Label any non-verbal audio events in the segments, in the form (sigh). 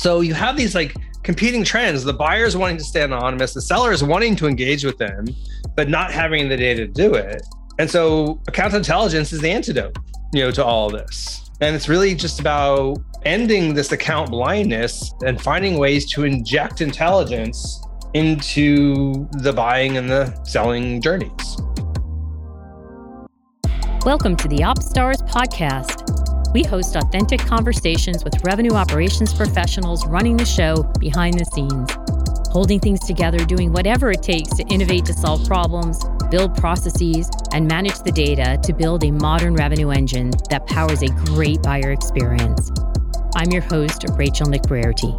So you have these like competing trends the buyers wanting to stay anonymous, the sellers wanting to engage with them, but not having the data to do it. And so account intelligence is the antidote, you know, to all this. And it's really just about ending this account blindness and finding ways to inject intelligence into the buying and the selling journeys. Welcome to the OpsStars podcast. We host authentic conversations with revenue operations professionals running the show behind the scenes, holding things together, doing whatever it takes to innovate to solve problems, build processes, and manage the data to build a modern revenue engine that powers a great buyer experience. I'm your host, Rachel McBrearty.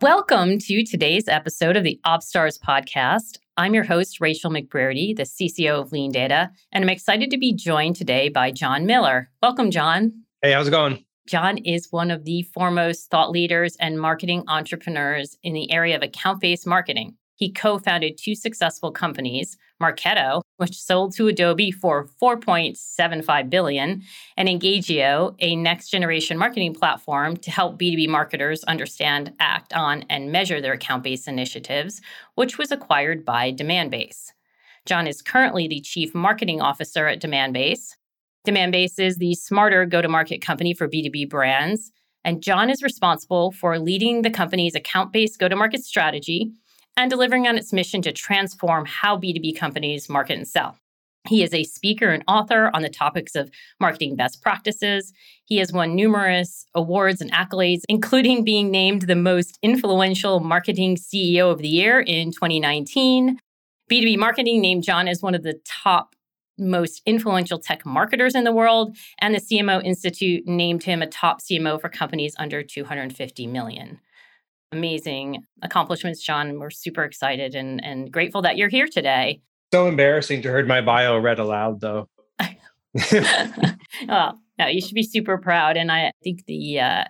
Welcome to today's episode of the OpsStars podcast. I'm your host, Rachel McBrearty, the CCO of LeanData, and I'm excited to be joined today by Jon Miller. Welcome, Jon. Hey, how's it going? Jon is one of the foremost thought leaders and marketing entrepreneurs in the area of account based marketing. He co founded two successful companies, Marketo, which sold to Adobe for 4.75 billion, and Engagio, a next generation marketing platform to help B2B marketers understand, act on, and measure their account based initiatives, which was acquired by Demandbase. Jon is currently the chief marketing officer at Demandbase. Demandbase is the smarter go to market company for B2B brands, and Jon is responsible for leading the company's account based go to market strategy and delivering on its mission to transform how B2B companies market and sell. He is a speaker and author on the topics of marketing best practices. He has won numerous awards and accolades, including being named the most influential marketing CEO of the year in 2019. B2B Marketing named Jon as one of the top most influential tech marketers in the world, and the CMO Institute named him a top CMO for companies under 250 million amazing accomplishments, Jon. We're super excited and, and grateful that you're here today. So embarrassing to heard my bio read aloud, though. (laughs) well, no, you should be super proud. And I think the uh,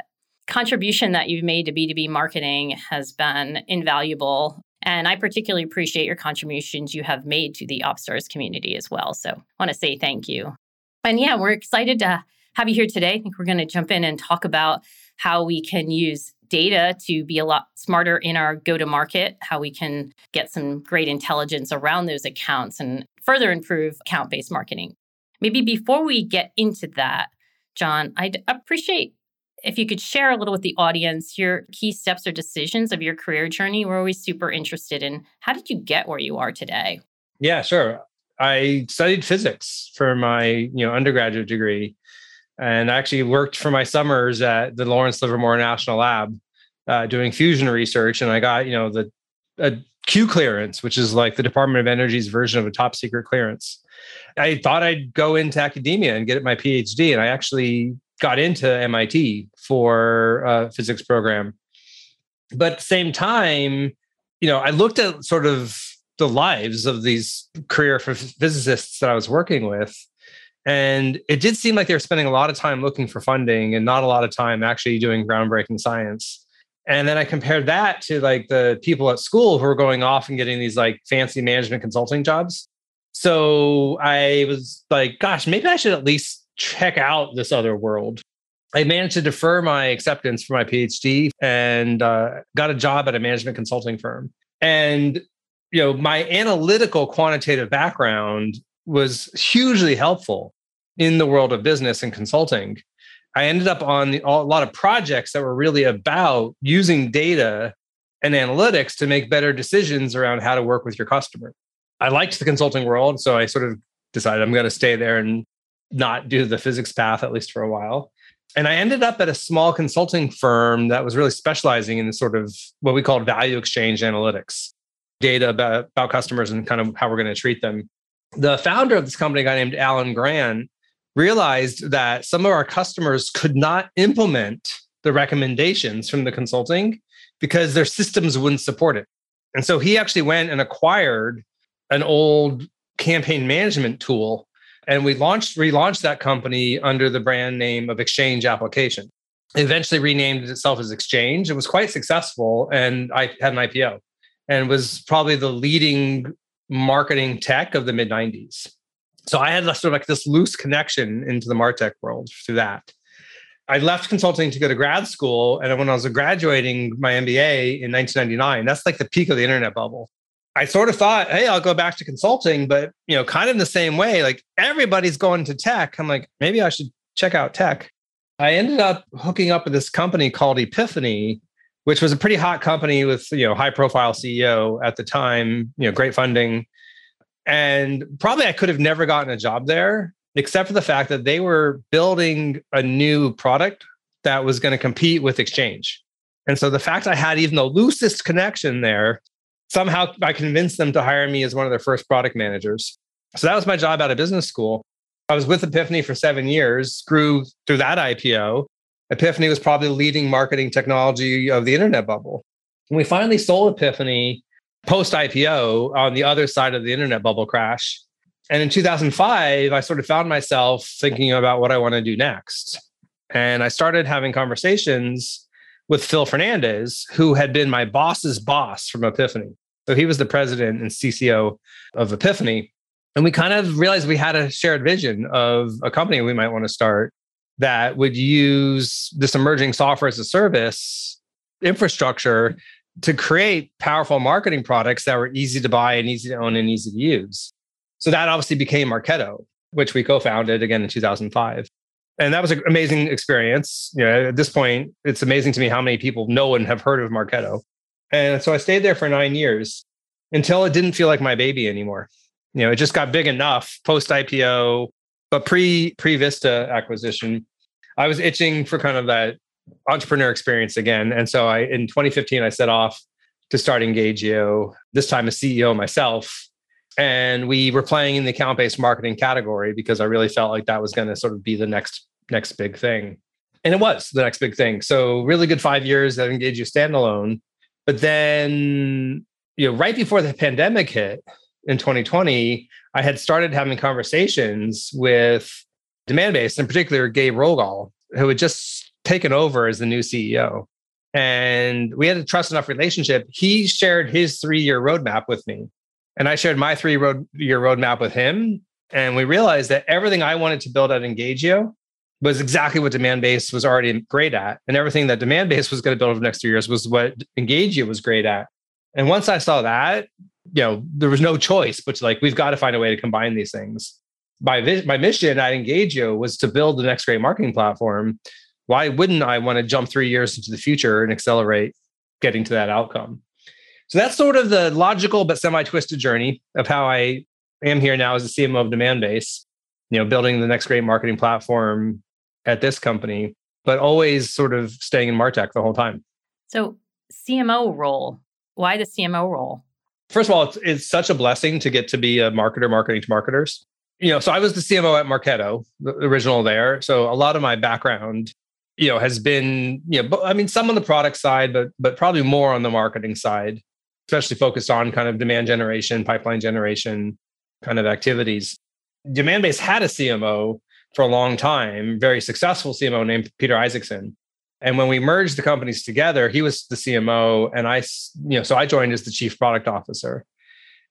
contribution that you've made to B2B marketing has been invaluable. And I particularly appreciate your contributions you have made to the OpsStars community as well. So I want to say thank you. And yeah, we're excited to have you here today. I think we're going to jump in and talk about how we can use data to be a lot smarter in our go to market, how we can get some great intelligence around those accounts and further improve account based marketing. Maybe before we get into that, Jon, I'd appreciate if you could share a little with the audience your key steps or decisions of your career journey. We're always super interested in how did you get where you are today? Yeah, sure. I studied physics for my you know undergraduate degree and I actually worked for my summers at the Lawrence Livermore National Lab uh, doing fusion research, and I got you know the a Q clearance, which is like the Department of Energy's version of a top secret clearance. I thought I'd go into academia and get my PhD, and I actually got into MIT for a physics program. But at the same time, you know, I looked at sort of the lives of these career physicists that I was working with, and it did seem like they were spending a lot of time looking for funding and not a lot of time actually doing groundbreaking science. And then I compared that to like the people at school who were going off and getting these like fancy management consulting jobs. So I was like, gosh, maybe I should at least check out this other world. I managed to defer my acceptance for my PhD and uh, got a job at a management consulting firm. And you know, my analytical quantitative background was hugely helpful in the world of business and consulting, I ended up on a lot of projects that were really about using data and analytics to make better decisions around how to work with your customer. I liked the consulting world, so I sort of decided I'm going to stay there and not do the physics path at least for a while. And I ended up at a small consulting firm that was really specializing in sort of what we called value exchange analytics, data about, about customers and kind of how we're going to treat them. The founder of this company, a guy named Alan Grant, realized that some of our customers could not implement the recommendations from the consulting because their systems wouldn't support it. And so he actually went and acquired an old campaign management tool and we launched relaunched that company under the brand name of Exchange Application. eventually renamed itself as Exchange. It was quite successful and I had an IPO and was probably the leading marketing tech of the mid 90s so I had sort of like this loose connection into the Martech world through that. I left consulting to go to grad school. And when I was graduating my MBA in 1999, that's like the peak of the internet bubble. I sort of thought, hey, I'll go back to consulting, but you know, kind of in the same way, like everybody's going to tech. I'm like, maybe I should check out tech. I ended up hooking up with this company called Epiphany, which was a pretty hot company with you know high profile CEO at the time, you know, great funding. And probably I could have never gotten a job there except for the fact that they were building a new product that was going to compete with Exchange. And so the fact I had even the loosest connection there, somehow I convinced them to hire me as one of their first product managers. So that was my job out of business school. I was with Epiphany for seven years, grew through that IPO. Epiphany was probably leading marketing technology of the internet bubble. We finally sold Epiphany post IPO on the other side of the internet bubble crash, and in 2005, I sort of found myself thinking about what I want to do next. And I started having conversations with Phil Fernandez, who had been my boss's boss from Epiphany. So he was the president and CCO of Epiphany. And we kind of realized we had a shared vision of a company we might want to start that would use this emerging software as a service infrastructure to create powerful marketing products that were easy to buy and easy to own and easy to use. So that obviously became Marketo, which we co-founded again in 2005. And that was an amazing experience. You know, at this point, it's amazing to me how many people know and have heard of Marketo. And so I stayed there for nine years until it didn't feel like my baby anymore. You know, it just got big enough post IPO, but pre pre Vista acquisition. I was itching for kind of that entrepreneur experience again. And so I in 2015 I set off to start Engagio, this time as CEO myself and we were playing in the account based marketing category because I really felt like that was going to sort of be the next next big thing. And it was the next big thing. So really good five years that Engagio standalone. But then, you know, right before the pandemic hit in 2020, I had started having conversations with Demandbase, in particular Gabe Rogol, who had just taken over as the new CEO. And we had a trust enough relationship. He shared his three year roadmap with me and I shared my three road year roadmap with him. And we realized that everything I wanted to build at Engagio was exactly what Demandbase was already great at. And everything that Demandbase was going to build over the next three years was what Engagio was great at. And once I saw that, you know, there was no choice but to like, we've got to find a way to combine these things. My, my mission at Engagio was to build the next great marketing platform. Why wouldn't I want to jump three years into the future and accelerate getting to that outcome? So that's sort of the logical but semi-twisted journey of how I am here now as a CMO of Demandbase, you know, building the next great marketing platform at this company, but always sort of staying in Martech the whole time. So CMO role, why the CMO role? First of all, it's, it's such a blessing to get to be a marketer marketing to marketers. You know, so I was the CMO at Marketo, the original there. So a lot of my background you know has been you know i mean some on the product side but but probably more on the marketing side especially focused on kind of demand generation, pipeline generation kind of activities. Demandbase had a CMO for a long time, very successful CMO named Peter Isaacson. And when we merged the companies together, he was the CMO, and I, you know, so I joined as the chief product officer.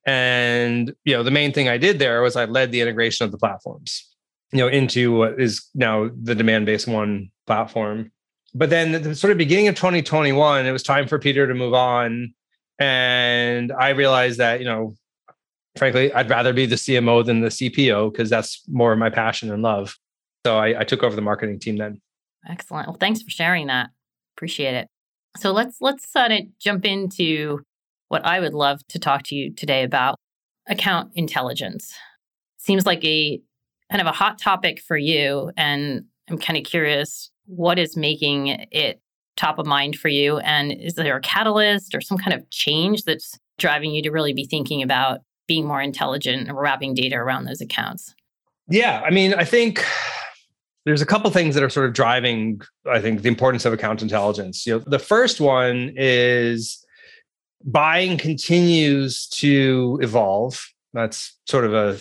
And you know, the main thing I did there was I led the integration of the platforms, you know, into what is now the demand Demandbase One platform. But then, the sort of beginning of 2021, it was time for Peter to move on and I realized that, you know, frankly, I'd rather be the CMO than the CPO because that's more of my passion and love. So I, I took over the marketing team then. Excellent. Well, thanks for sharing that. Appreciate it. So let's let's sort of jump into what I would love to talk to you today about account intelligence. Seems like a kind of a hot topic for you, and I'm kind of curious what is making it top of mind for you? And is there a catalyst or some kind of change that's driving you to really be thinking about being more intelligent and wrapping data around those accounts? Yeah, I mean, I think there's a couple things that are sort of driving, I think, the importance of account intelligence. You know, the first one is buying continues to evolve. That's sort of a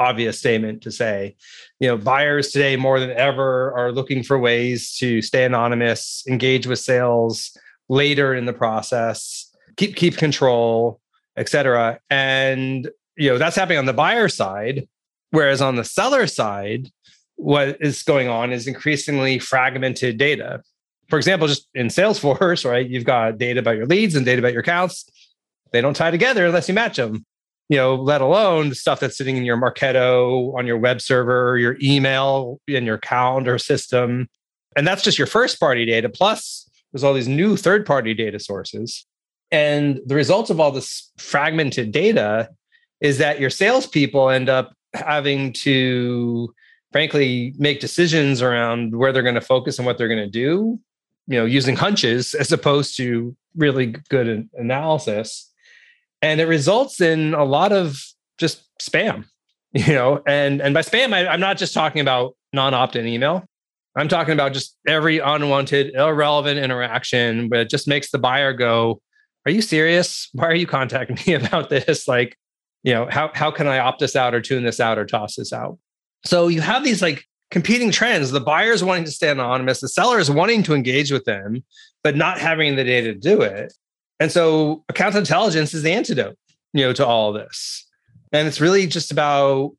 obvious statement to say. You know, buyers today more than ever are looking for ways to stay anonymous, engage with sales later in the process, keep keep control, etc. And you know, that's happening on the buyer side, whereas on the seller side, what is going on is increasingly fragmented data. For example, just in Salesforce, (laughs) right? You've got data about your leads and data about your accounts. They don't tie together unless you match them. You know, let alone the stuff that's sitting in your Marketo, on your web server, your email, in your calendar system. And that's just your first party data. Plus, there's all these new third party data sources. And the results of all this fragmented data is that your salespeople end up having to, frankly, make decisions around where they're going to focus and what they're going to do, you know, using hunches as opposed to really good analysis. And it results in a lot of just spam, (laughs) you know, and and by spam, I, I'm not just talking about non-opt-in email. I'm talking about just every unwanted, irrelevant interaction, but it just makes the buyer go, Are you serious? Why are you contacting (laughs) me about this? Like, you know, how, how can I opt this out or tune this out or toss this out? So you have these like competing trends the buyers wanting to stay anonymous, the sellers wanting to engage with them, but not having the data to do it. And so account intelligence is the antidote, you know, to all this. And it's really just about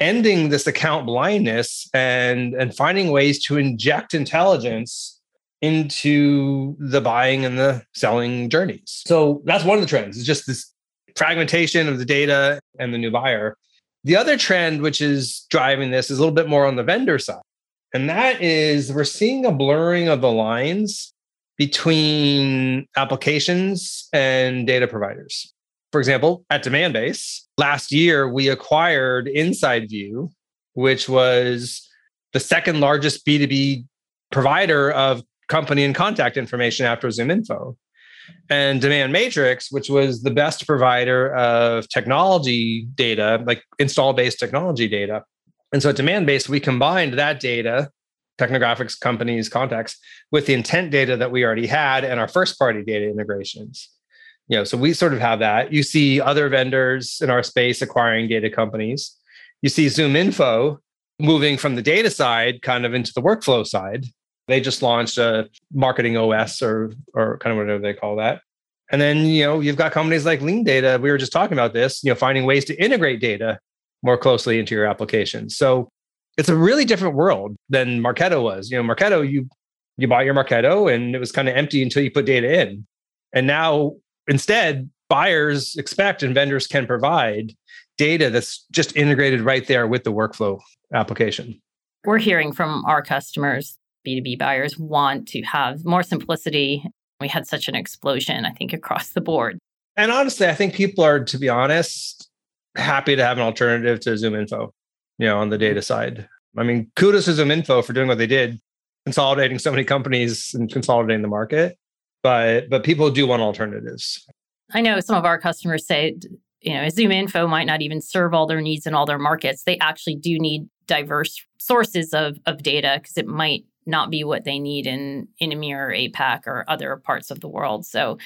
ending this account blindness and and finding ways to inject intelligence into the buying and the selling journeys. So that's one of the trends. It's just this fragmentation of the data and the new buyer. The other trend which is driving this is a little bit more on the vendor side. And that is we're seeing a blurring of the lines between applications and data providers. For example, at Demandbase, last year we acquired InsideView, which was the second largest B2B provider of company and contact information after ZoomInfo. And DemandMatrix, which was the best provider of technology data, like install based technology data. And so at Demandbase, we combined that data, technographics companies, contacts, with the intent data that we already had and our first party data integrations. You know so we sort of have that. You see other vendors in our space acquiring data companies. You see ZoomInfo moving from the data side kind of into the workflow side. They just launched a marketing os or or kind of whatever they call that. And then you know you've got companies like LeanData. We were just talking about this you know finding ways to integrate data more closely into your applications so it's a really different world than marketo was you know marketo you you bought your marketo and it was kind of empty until you put data in and now Instead, buyers expect and vendors can provide data that's just integrated right there with the workflow application. We're hearing from our customers, B2B buyers want to have more simplicity. We had such an explosion, I think, across the board. And honestly, I think people are, to be honest, happy to have an alternative to ZoomInfo, you know, on the data side. I mean, kudos to ZoomInfo for doing what they did, consolidating so many companies and consolidating the market but but people do want alternatives. I know some of our customers say, you know, ZoomInfo might not even serve all their needs in all their markets. They actually do need diverse sources of of data because it might not be what they need in in EMEA or APAC or other parts of the world. So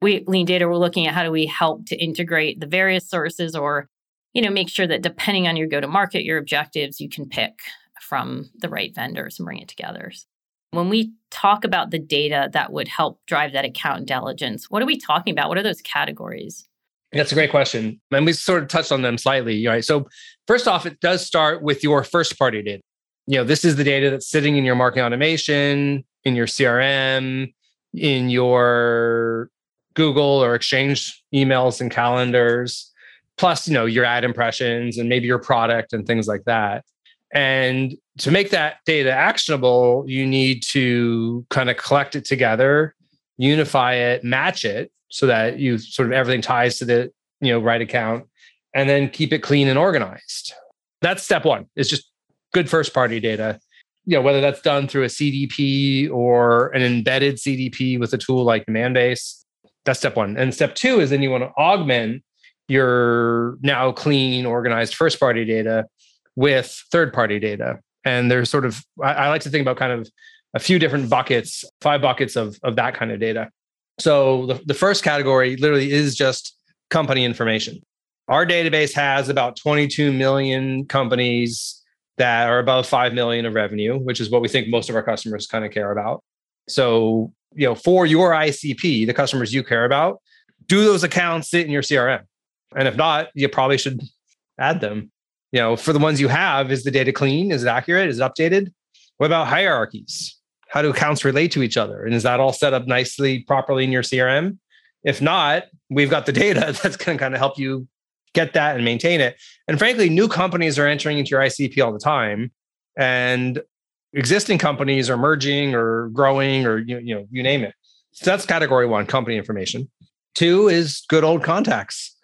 we LeanData we're looking at how do we help to integrate the various sources or you know make sure that depending on your go to market your objectives you can pick from the right vendors and bring it together when we talk about the data that would help drive that account intelligence, what are we talking about? What are those categories? That's a great question. And we sort of touched on them slightly. Right. So, first off, it does start with your first party data. You know, this is the data that's sitting in your marketing automation, in your CRM, in your Google or Exchange emails and calendars, plus, you know, your ad impressions and maybe your product and things like that. And to make that data actionable, you need to kind of collect it together, unify it, match it so that you sort of everything ties to the you know right account and then keep it clean and organized. That's step 1. It's just good first party data. You know, whether that's done through a CDP or an embedded CDP with a tool like Demandbase, that's step 1. And step 2 is then you want to augment your now clean organized first party data with third party data. And there's sort of, I, I, like to think about kind of a few different buckets, five buckets of, of that kind of data. So the, the first category literally is just company information. Our database has about 22 million companies that are above 5 million of revenue, which is what we think most of our customers kind of care about. So, you know, for your ICP, the customers you care about, do those accounts sit in your CRM? And if not, you probably should add them You know, for the ones you have, is the data clean? Is it accurate? Is it updated? What about hierarchies? How do accounts relate to each other? And is that all set up nicely, properly in your CRM? If not, we've got the data (laughs) that's going to kind of help you get that and maintain it. And frankly, new companies are entering into your ICP all the time. And existing companies are merging or growing or you, you know, you name it. So that's category one, company information. Two is good old contacts.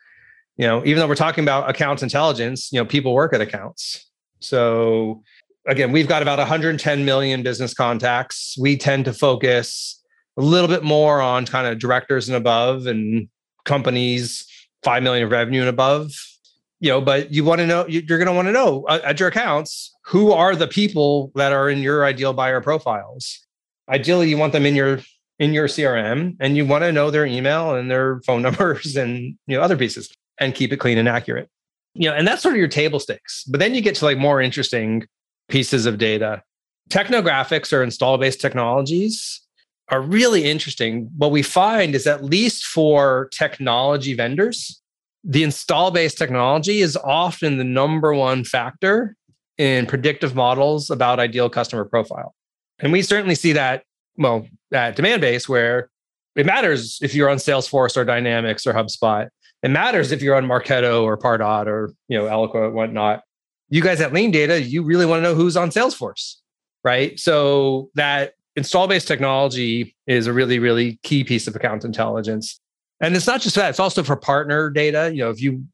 You know, even though we're talking about accounts intelligence, you know, people work at accounts. So again, we've got about 110 million business contacts. We tend to focus a little bit more on kind of directors and above and companies 5 million revenue and above you know but you want to know you're going to want to know uh, at your accounts who are the people that are in your ideal buyer profiles ideally you want them in your in your crm and you want to know their email and their phone (laughs) numbers and you know other pieces and keep it clean and accurate you know and that's sort of your table stakes but then you get to like more interesting pieces of data technographics or install based technologies are really interesting. What we find is at least for technology vendors, the install based technology is often the number one factor in predictive models about ideal customer profile. And we certainly see that, well, at Demandbase where it matters if you're on Salesforce or Dynamics or HubSpot. It matters if you're on Marketo or Pardot or you know Eloqua and whatnot. You guys at LeanData, you really want to know who's on Salesforce, right? So that install based technology is a really, really key piece of account intelligence. And it's not just that, it's also for partner data. You know, if you,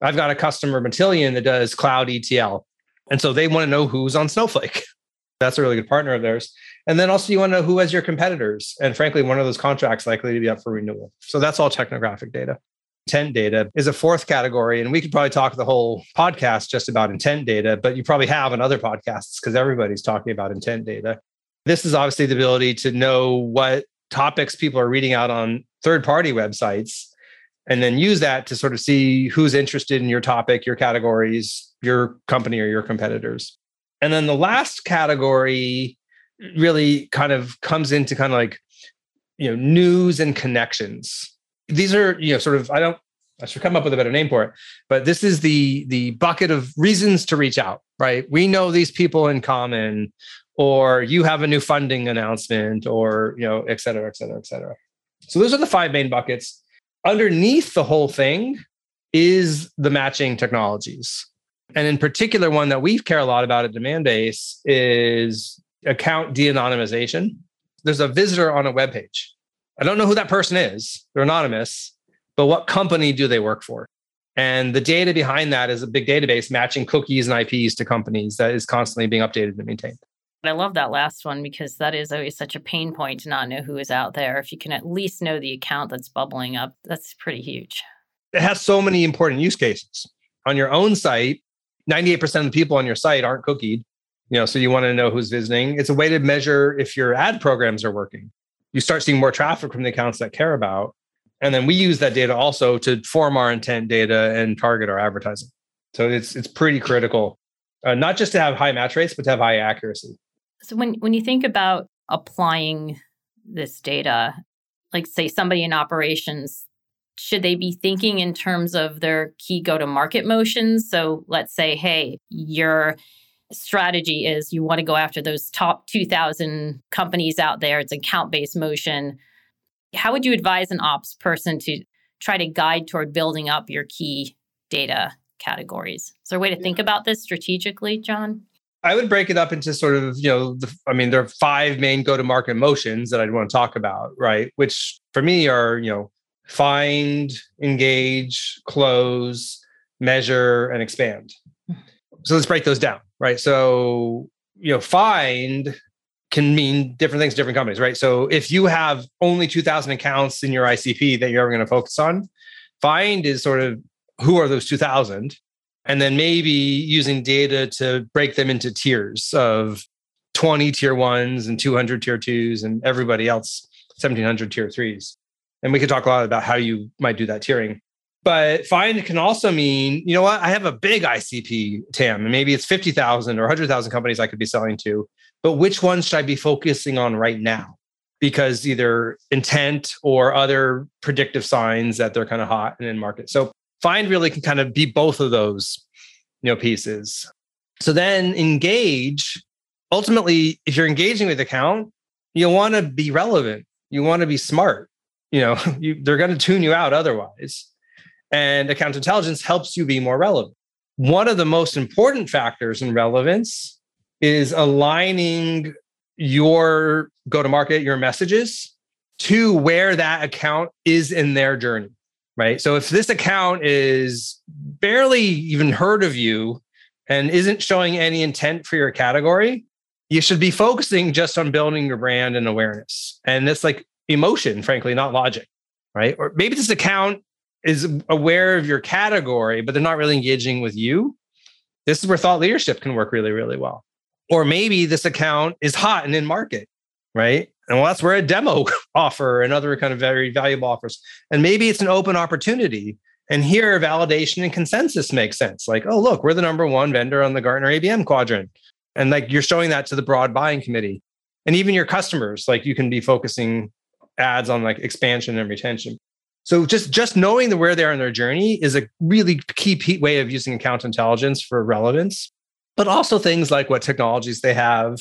I've got a customer, Matillion, that does cloud ETL. And so they want to know who's on Snowflake. (laughs) That's a really good partner of theirs. And then also you want to know who has your competitors. And frankly, one of those contracts likely to be up for renewal. So that's all technographic data. Intent data is a fourth category. And we could probably talk the whole podcast just about intent data, but you probably have in other podcasts because everybody's talking about intent data. This is obviously the ability to know what topics people are reading out on third party websites and then use that to sort of see who's interested in your topic, your categories, your company, or your competitors. And then the last category really kind of comes into kind of like, you know, news and connections. These are, you know, sort of, I don't, I should come up with a better name for it, but this is the the bucket of reasons to reach out, right? We know these people in common or you have a new funding announcement or you know et cetera et cetera et cetera. So those are the five main buckets. Underneath the whole thing is the matching technologies. And in particular one that we care a lot about at demandbase is account de-anonymization. There's a visitor on a web page i don't know who that person is they're anonymous but what company do they work for and the data behind that is a big database matching cookies and ips to companies that is constantly being updated and maintained I love that last one because that is always such a pain point to not know who is out there. If you can at least know the account that's bubbling up, that's pretty huge. It has so many important use cases. On your own site, 98% of the people on your site aren't cookied. You know, so you want to know who's visiting. It's a way to measure if your ad programs are working. You start seeing more traffic from the accounts that care about. And then we use that data also to form our intent data and target our advertising. So it's it's pretty critical, uh, not just to have high match rates, but to have high accuracy. So when when you think about applying this data, like say somebody in operations, should they be thinking in terms of their key go to market motions? So let's say, hey, your strategy is you want to go after those top 2000 companies out there. It's account based motion. How would you advise an ops person to try to guide toward building up your key data categories? Is there a way to think about this strategically, Jon? I would break it up into sort of, you know, the, I mean, there are five main go to market motions that I'd want to talk about, right? Which for me are, you know, find, engage, close, measure, and expand. Hmm. So let's break those down, right? So, you know, find can mean different things to different companies, right? So if you have only 2000 accounts in your ICP that you're ever going to focus on, find is sort of who are those 2000 and then maybe using data to break them into tiers of 20 tier ones and 200 tier twos and everybody else 1700 tier threes and we could talk a lot about how you might do that tiering but find can also mean you know what i have a big icp tam and maybe it's 50000 or 100000 companies i could be selling to but which ones should i be focusing on right now because either intent or other predictive signs that they're kind of hot and in market so find really can kind of be both of those you know pieces. So then engage. Ultimately, if you're engaging with account, you want to be relevant. You want to be smart. You know, (laughs) you, they're going to tune you out otherwise. And account intelligence helps you be more relevant. One of the most important factors in relevance is aligning your go to market, your messages to where that account is in their journey, right? So if this account is barely even heard of you and isn't showing any intent for your category, you should be focusing just on building your brand and awareness. And it's like emotion, frankly, not logic, right? Or maybe this account is aware of your category, but they're not really engaging with you. This is where thought leadership can work really, really well. Or maybe this account is hot and in market, right? And well, that's where a demo (laughs) offer and other kind of very valuable offers. And maybe it's an open opportunity. And here, validation and consensus makes sense. Like, oh, look, we're the number one vendor on the Gartner ABM quadrant. And like you're showing that to the broad buying committee. And even your customers, like you can be focusing ads on like expansion and retention. So just just knowing the where they are in their journey is a really key way of using account intelligence for relevance, but also things like what technologies they have,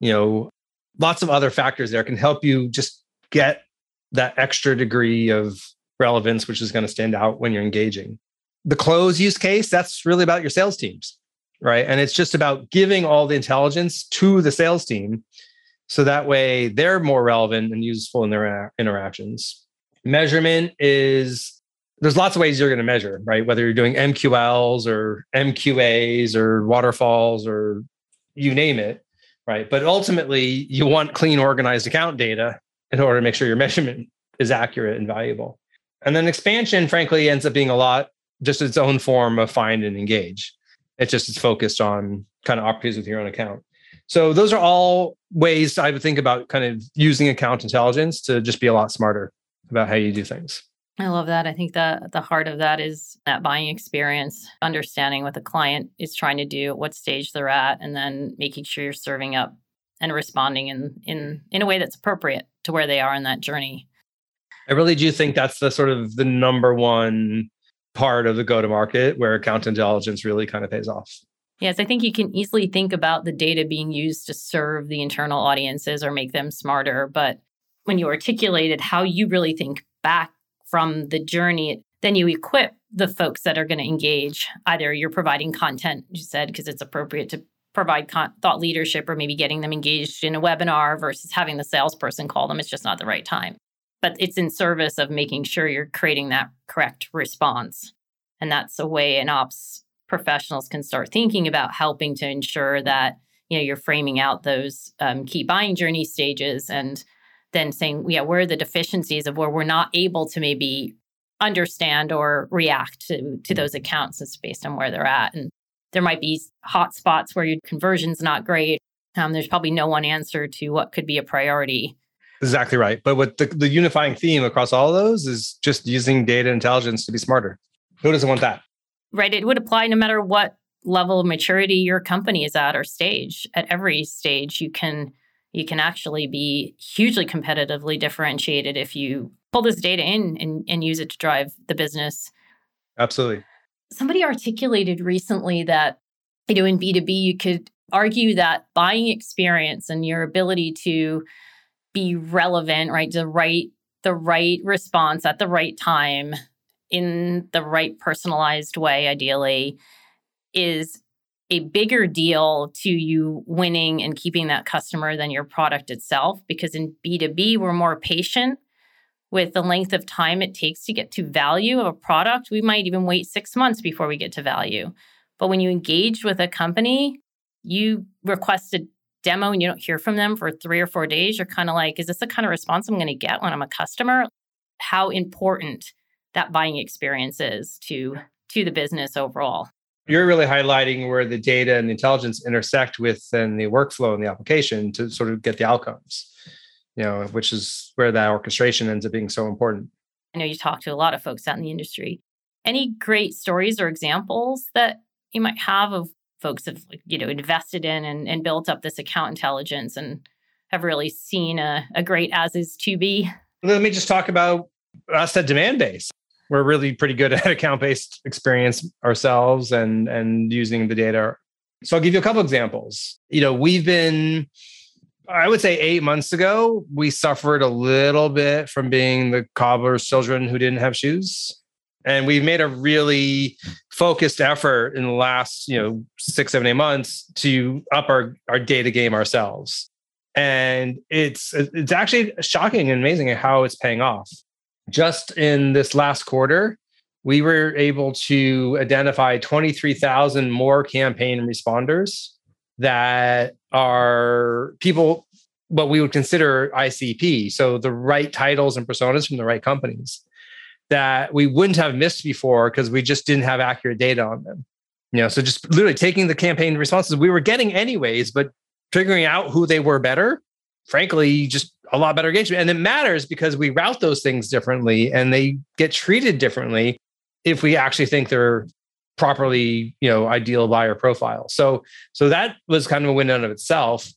you know, lots of other factors there can help you just get that extra degree of relevance, which is going to stand out when you're engaging. The close use case, that's really about your sales teams, right? And it's just about giving all the intelligence to the sales team so that way they're more relevant and useful in their uh, interactions. Measurement is there's lots of ways you're going to measure, right? Whether you're doing MQLs or MQAs or waterfalls or you name it right? But ultimately, you want clean, organized account data in order to make sure your (laughs) measurement is accurate and valuable. And then expansion, frankly, ends up being a lot just its own form of find and engage. It just is focused on kind of opportunities with your own account. So those are all ways I would think about kind of using account intelligence to just be a lot smarter about how you do things. I love that. I think that the heart of that is that buying experience, understanding what the client is trying to do, what stage they're at, and then making sure you're serving up and responding in in in a way that's appropriate to where they are in that journey. I really do think that's the sort of the number one part of the go to market where account intelligence really kind of pays off. Yes, I think you can easily think about the data being used to serve the internal audiences or make them smarter, but when you articulated how you really think back from the journey, then you equip the folks that are going to engage. Either you're providing content, you said, because it's appropriate to provide con- thought leadership or maybe getting them engaged in a webinar versus having the salesperson call them. It's just not the right time. But it's in service of making sure you're creating that correct response. And that's a way an ops professionals can start thinking about helping to ensure that you know you're framing out those um, key buying journey stages and then saying, yeah, where are the deficiencies of where we're not able to maybe understand or react to, to those accounts it's based on where they're at. And there might be hot spots where your conversion's not great. Um, there's probably no one answer to what could be a priority. Exactly right. But what the, the unifying theme across all of those is just using data intelligence to be smarter. Who doesn't want that? Right. It would apply no matter what level of maturity your company is at or stage. At every stage, you can you can actually be hugely competitively differentiated if you pull this data in and, and use it to drive the business. Absolutely. Somebody articulated recently that, you know, in B2B, you could argue that buying experience and your ability to be relevant, right, the right the right response at the right time in the right personalized way, ideally, is a bigger deal to you winning and keeping that customer than your product itself. Because in B2B, we're more patient with the length of time it takes to get to value of a product. We might even wait six months before we get to value. But when you engage with a company, you request a demo and you don't hear from them for three or four days. You're kind of like, is this the kind of response I'm going to get when I'm a customer? How important that buying experience is to to the business overall you're really highlighting where the data and the intelligence intersect with then the workflow and the application to sort of get the outcomes you know which is where that orchestration ends up being so important. I know you talk to a lot of folks out in the industry. Any great stories or examples that you might have of folks have you know invested in and, and built up this account intelligence and have really seen a, a great as is to be? Let me just talk about uh, us at Demandbase we're really pretty good (laughs) at account based experience ourselves and and using the data. So I'll give you a couple examples. You know, we've been I would say eight months ago, we suffered a little bit from being the cobbler's children who didn't have shoes. And we've made a really focused effort in the last, you know, six, seven, eight months to up our, our data game ourselves. And it's it's actually shocking and amazing how it's paying off. Just in this last quarter, we were able to identify 23,000 more campaign responders that are people what we would consider ICP, so the right titles and personas from the right companies that we wouldn't have missed before because we just didn't have accurate data on them. You know, so just literally taking the campaign responses we were getting anyways, but figuring out who they were better, frankly, just a lot better engagement. And it matters because we route those things differently and they get treated differently if we actually think they're properly, you know, ideal buyer profile. So, so that was kind of a win in of itself.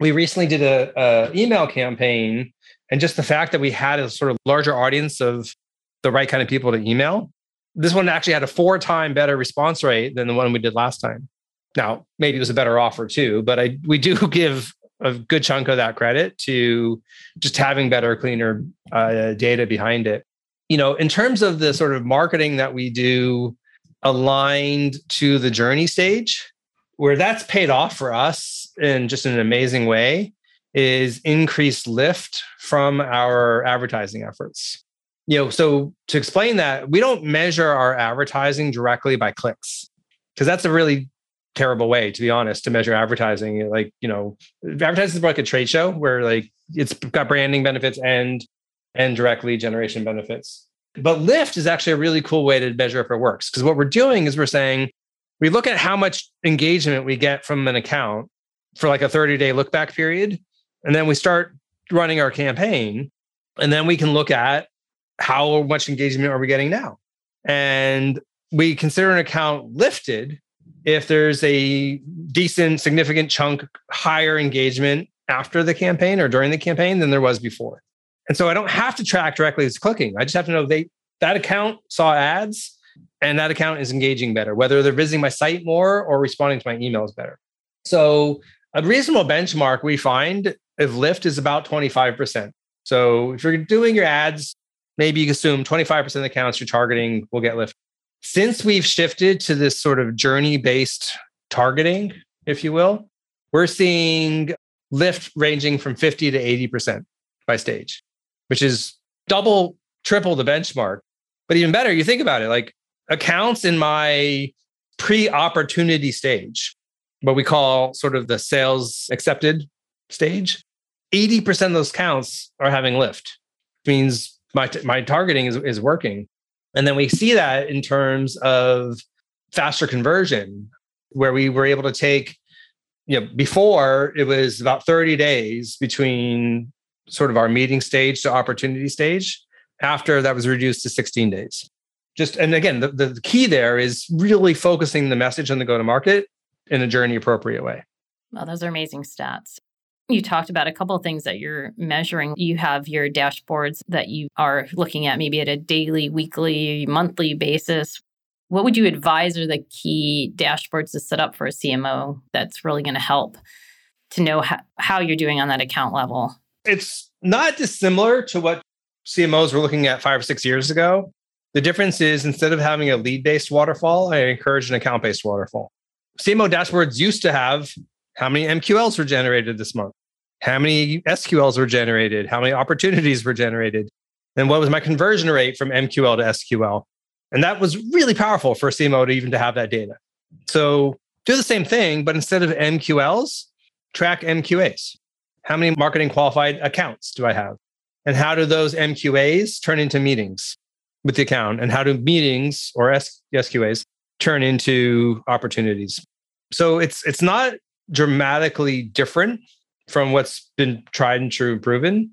We recently did a, a email campaign, and just the fact that we had a sort of larger audience of the right kind of people to email, this one actually had a four time better response rate than the one we did last time. Now, maybe it was a better offer too, but I we do (laughs) give a good chunk of that credit to just having better, cleaner uh, data behind it. You know, in terms of the sort of marketing that we do aligned to the journey stage, where that's paid off for us in just an amazing way, is increased lift from our advertising efforts. You know, so to explain that, we don't measure our advertising directly by clicks because that's a really terrible way, to be honest, to measure advertising. Like, you know, advertising is like a trade show where like it's got branding benefits and and direct lead generation benefits. But lift is actually a really cool way to measure if it works. Because what we're doing is we're saying we look at how much engagement we get from an account for like a 30 day look back period. And then we start running our campaign. And then we can look at how much engagement are we getting now. And we consider an account lifted if there's a decent, significant chunk higher engagement after the campaign or during the campaign than there was before. And so I don't have to track directly as clicking. I just have to know they that account saw ads and that account is engaging better, whether they're visiting my site more or responding to my emails better. So a reasonable benchmark we find if lift is about 25%. So if you're doing your ads, maybe you assume 25% of the accounts you're targeting will get lift. Since we've shifted to this sort of journey based targeting, if you will, we're seeing lift ranging from 50 to 80% by stage which is double, triple the benchmark. But even better, you think about it like accounts in my pre opportunity stage, what we call sort of the sales accepted stage, 80% of those counts are having lift, which means my, my targeting is, is working. And then we see that in terms of faster conversion, where we were able to take, you know, before it was about 30 days between sort of our meeting stage to opportunity stage. After that was reduced to 16 days. Just and again, the, the key there is really focusing the message on the go to market in a journey appropriate way. Well, those are amazing stats. You talked about a couple of things that you're measuring. You have your dashboards that you are looking at maybe at a daily, weekly, monthly basis. What would you advise are the key dashboards to set up for a CMO that's really going to help to know how, how you're doing on that account level? It's not dissimilar to what CMOs were looking at five or six years ago. The difference is instead of having a lead based waterfall, I encourage an account based waterfall. CMO dashboards used to have how many MQLs were generated this month, how many SQLs were generated, how many opportunities were generated, and what was my conversion rate from MQL to SQL. And that was really powerful for a CMO to even to have that data. So do the same thing, but instead of MQLs, track MQAs. How many marketing qualified accounts do I have? And how do those MQAs turn into meetings with the account? And how do meetings or SQAs turn into opportunities? So it's it's not dramatically different from what's been tried and true and proven,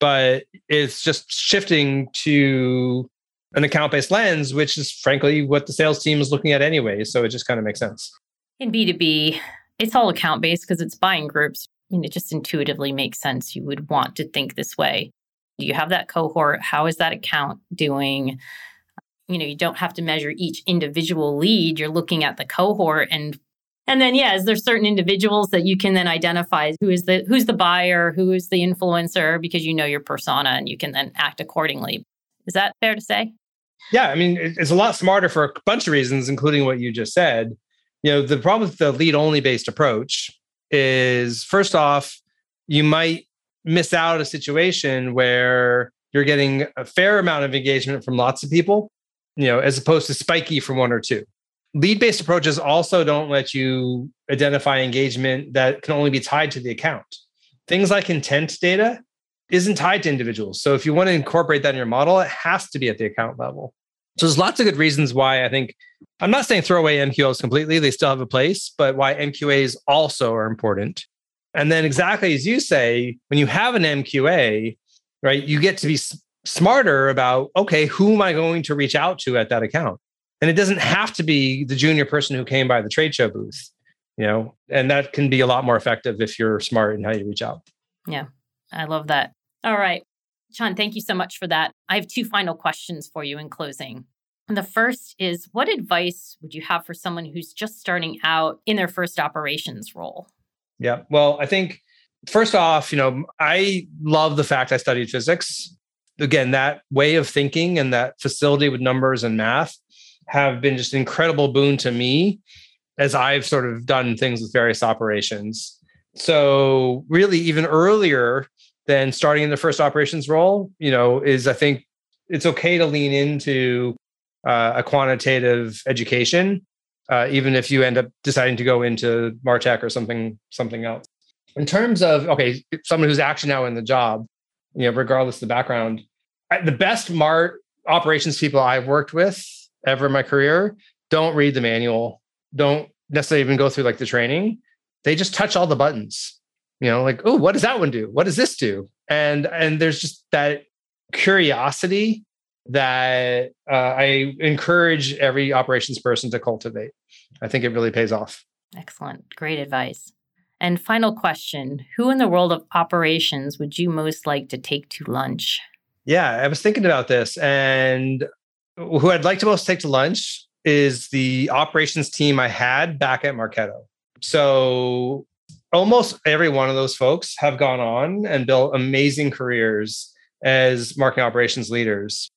but it's just shifting to an account-based lens, which is frankly what the sales team is looking at anyway. So it just kind of makes sense. In B2B, it's all account-based because it's buying groups. I mean, it just intuitively makes sense. You would want to think this way. Do you have that cohort? How is that account doing? you know, you don't have to measure each individual lead. You're looking at the cohort and and then yeah, is there certain individuals that you can then identify who is the who's the buyer, who is the influencer because you know your persona and you can then act accordingly. Is that fair to say? Yeah, I mean, it's a lot smarter for a bunch of reasons, including what you just said. You know, the problem with the lead only based approach is first off, you might miss out a situation where you're getting a fair amount of engagement from lots of people, you know, as opposed to spiky from one or two. Lead based approaches also don't let you identify engagement that can only be tied to the account. Things like intent data isn't tied to individuals. So if you want to incorporate that in your model, it has to be at the account level. So there's lots of good reasons why I think I'm not saying throw away MQLs completely, they still have a place, but why MQAs also are important. And then exactly as you say, when you have an MQA, right, you get to be smarter about okay, who am I going to reach out to at that account? And it doesn't have to be the junior person who came by the trade show booth, you know, and that can be a lot more effective if you're smart in how you reach out. Yeah, I love that. All right. Jon, thank you so much for that. I have two final questions for you in closing. And the first is what advice would you have for someone who's just starting out in their first operations role? Yeah. Well, I think first off, you know, I love the fact I studied physics. Again, that way of thinking and that facility with numbers and math have been just an incredible boon to me as I've sort of done things with various operations. So, really, even earlier than starting in the first operations role, you know, is I think it's okay to lean into uh, a quantitative education, uh, even if you end up deciding to go into Martech or something something else. In terms of okay, someone who's actually now in the job, you know, regardless of the background, the best Mart operations people I've worked with ever in my career don't read the manual, don't necessarily even go through like the training. They just touch all the buttons you know like oh what does that one do? What does this do? And and there's just that curiosity that uh, i encourage every operations person to cultivate. I think it really pays off. Excellent. Great advice. And final question who in the world of operations would you most like to take to lunch? Yeah i was thinking about this and who i'd like to most take to lunch is the operations team i had back at marketo so almost every one of those folks have gone on and built amazing careers as marketing operations leaders.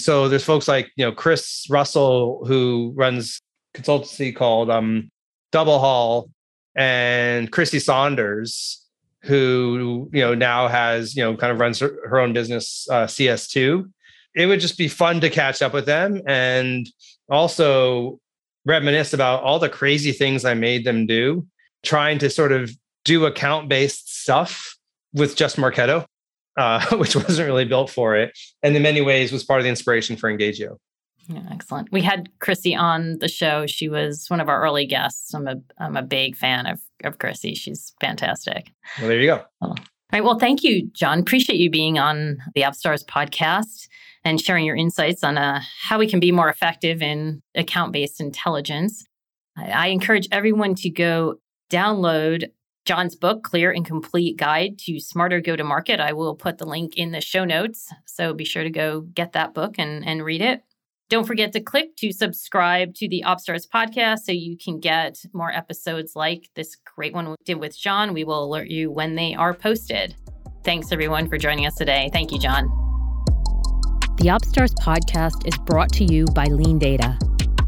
So there's folks like, you know, Chris Russell, who runs consultancy called um, Double Hall, and Crissy Saunders, who, you know, now has, you know, kind of runs her, her own business, uh, CS2. It would just be fun to catch up with them and also reminisce about all the crazy things I made them do trying to sort of do account based stuff with just Marketo, uh, (laughs) which wasn't really built for it. And in many ways was part of the inspiration for Engagio. Yeah, excellent. We had Crissy on the show. She was one of our early guests. I'm a I'm a big fan of of Crissy. She's fantastic. Well, there you go. All right. Well, thank you, Jon. Appreciate you being on the OpsStars podcast and sharing your insights on uh, how we can be more effective in account based intelligence. I, encourage everyone to go download Jon's book, Clear and Complete Guide to Smarter Go to Market. I will put the link in the show notes. So be sure to go get that book and, and read it. Don't forget to click to subscribe to the OpsStars podcast so you can get more episodes like this great one we did with Jon. We will alert you when they are posted. Thanks everyone for joining us today. Thank you, Jon. The OpsStars podcast is brought to you by LeanData.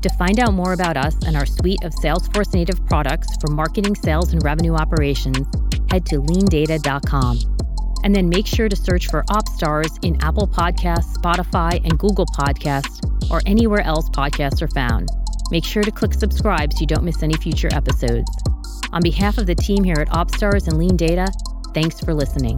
to find out more about us and our suite of Salesforce native products for marketing, sales, and revenue operations, head to leandata.com. And then make sure to search for OpsStars in Apple Podcasts, Spotify, and Google Podcasts, or anywhere else podcasts are found. Make sure to click subscribe so you don't miss any future episodes. On behalf of the team here at OpsStars and LeanData, thanks for listening.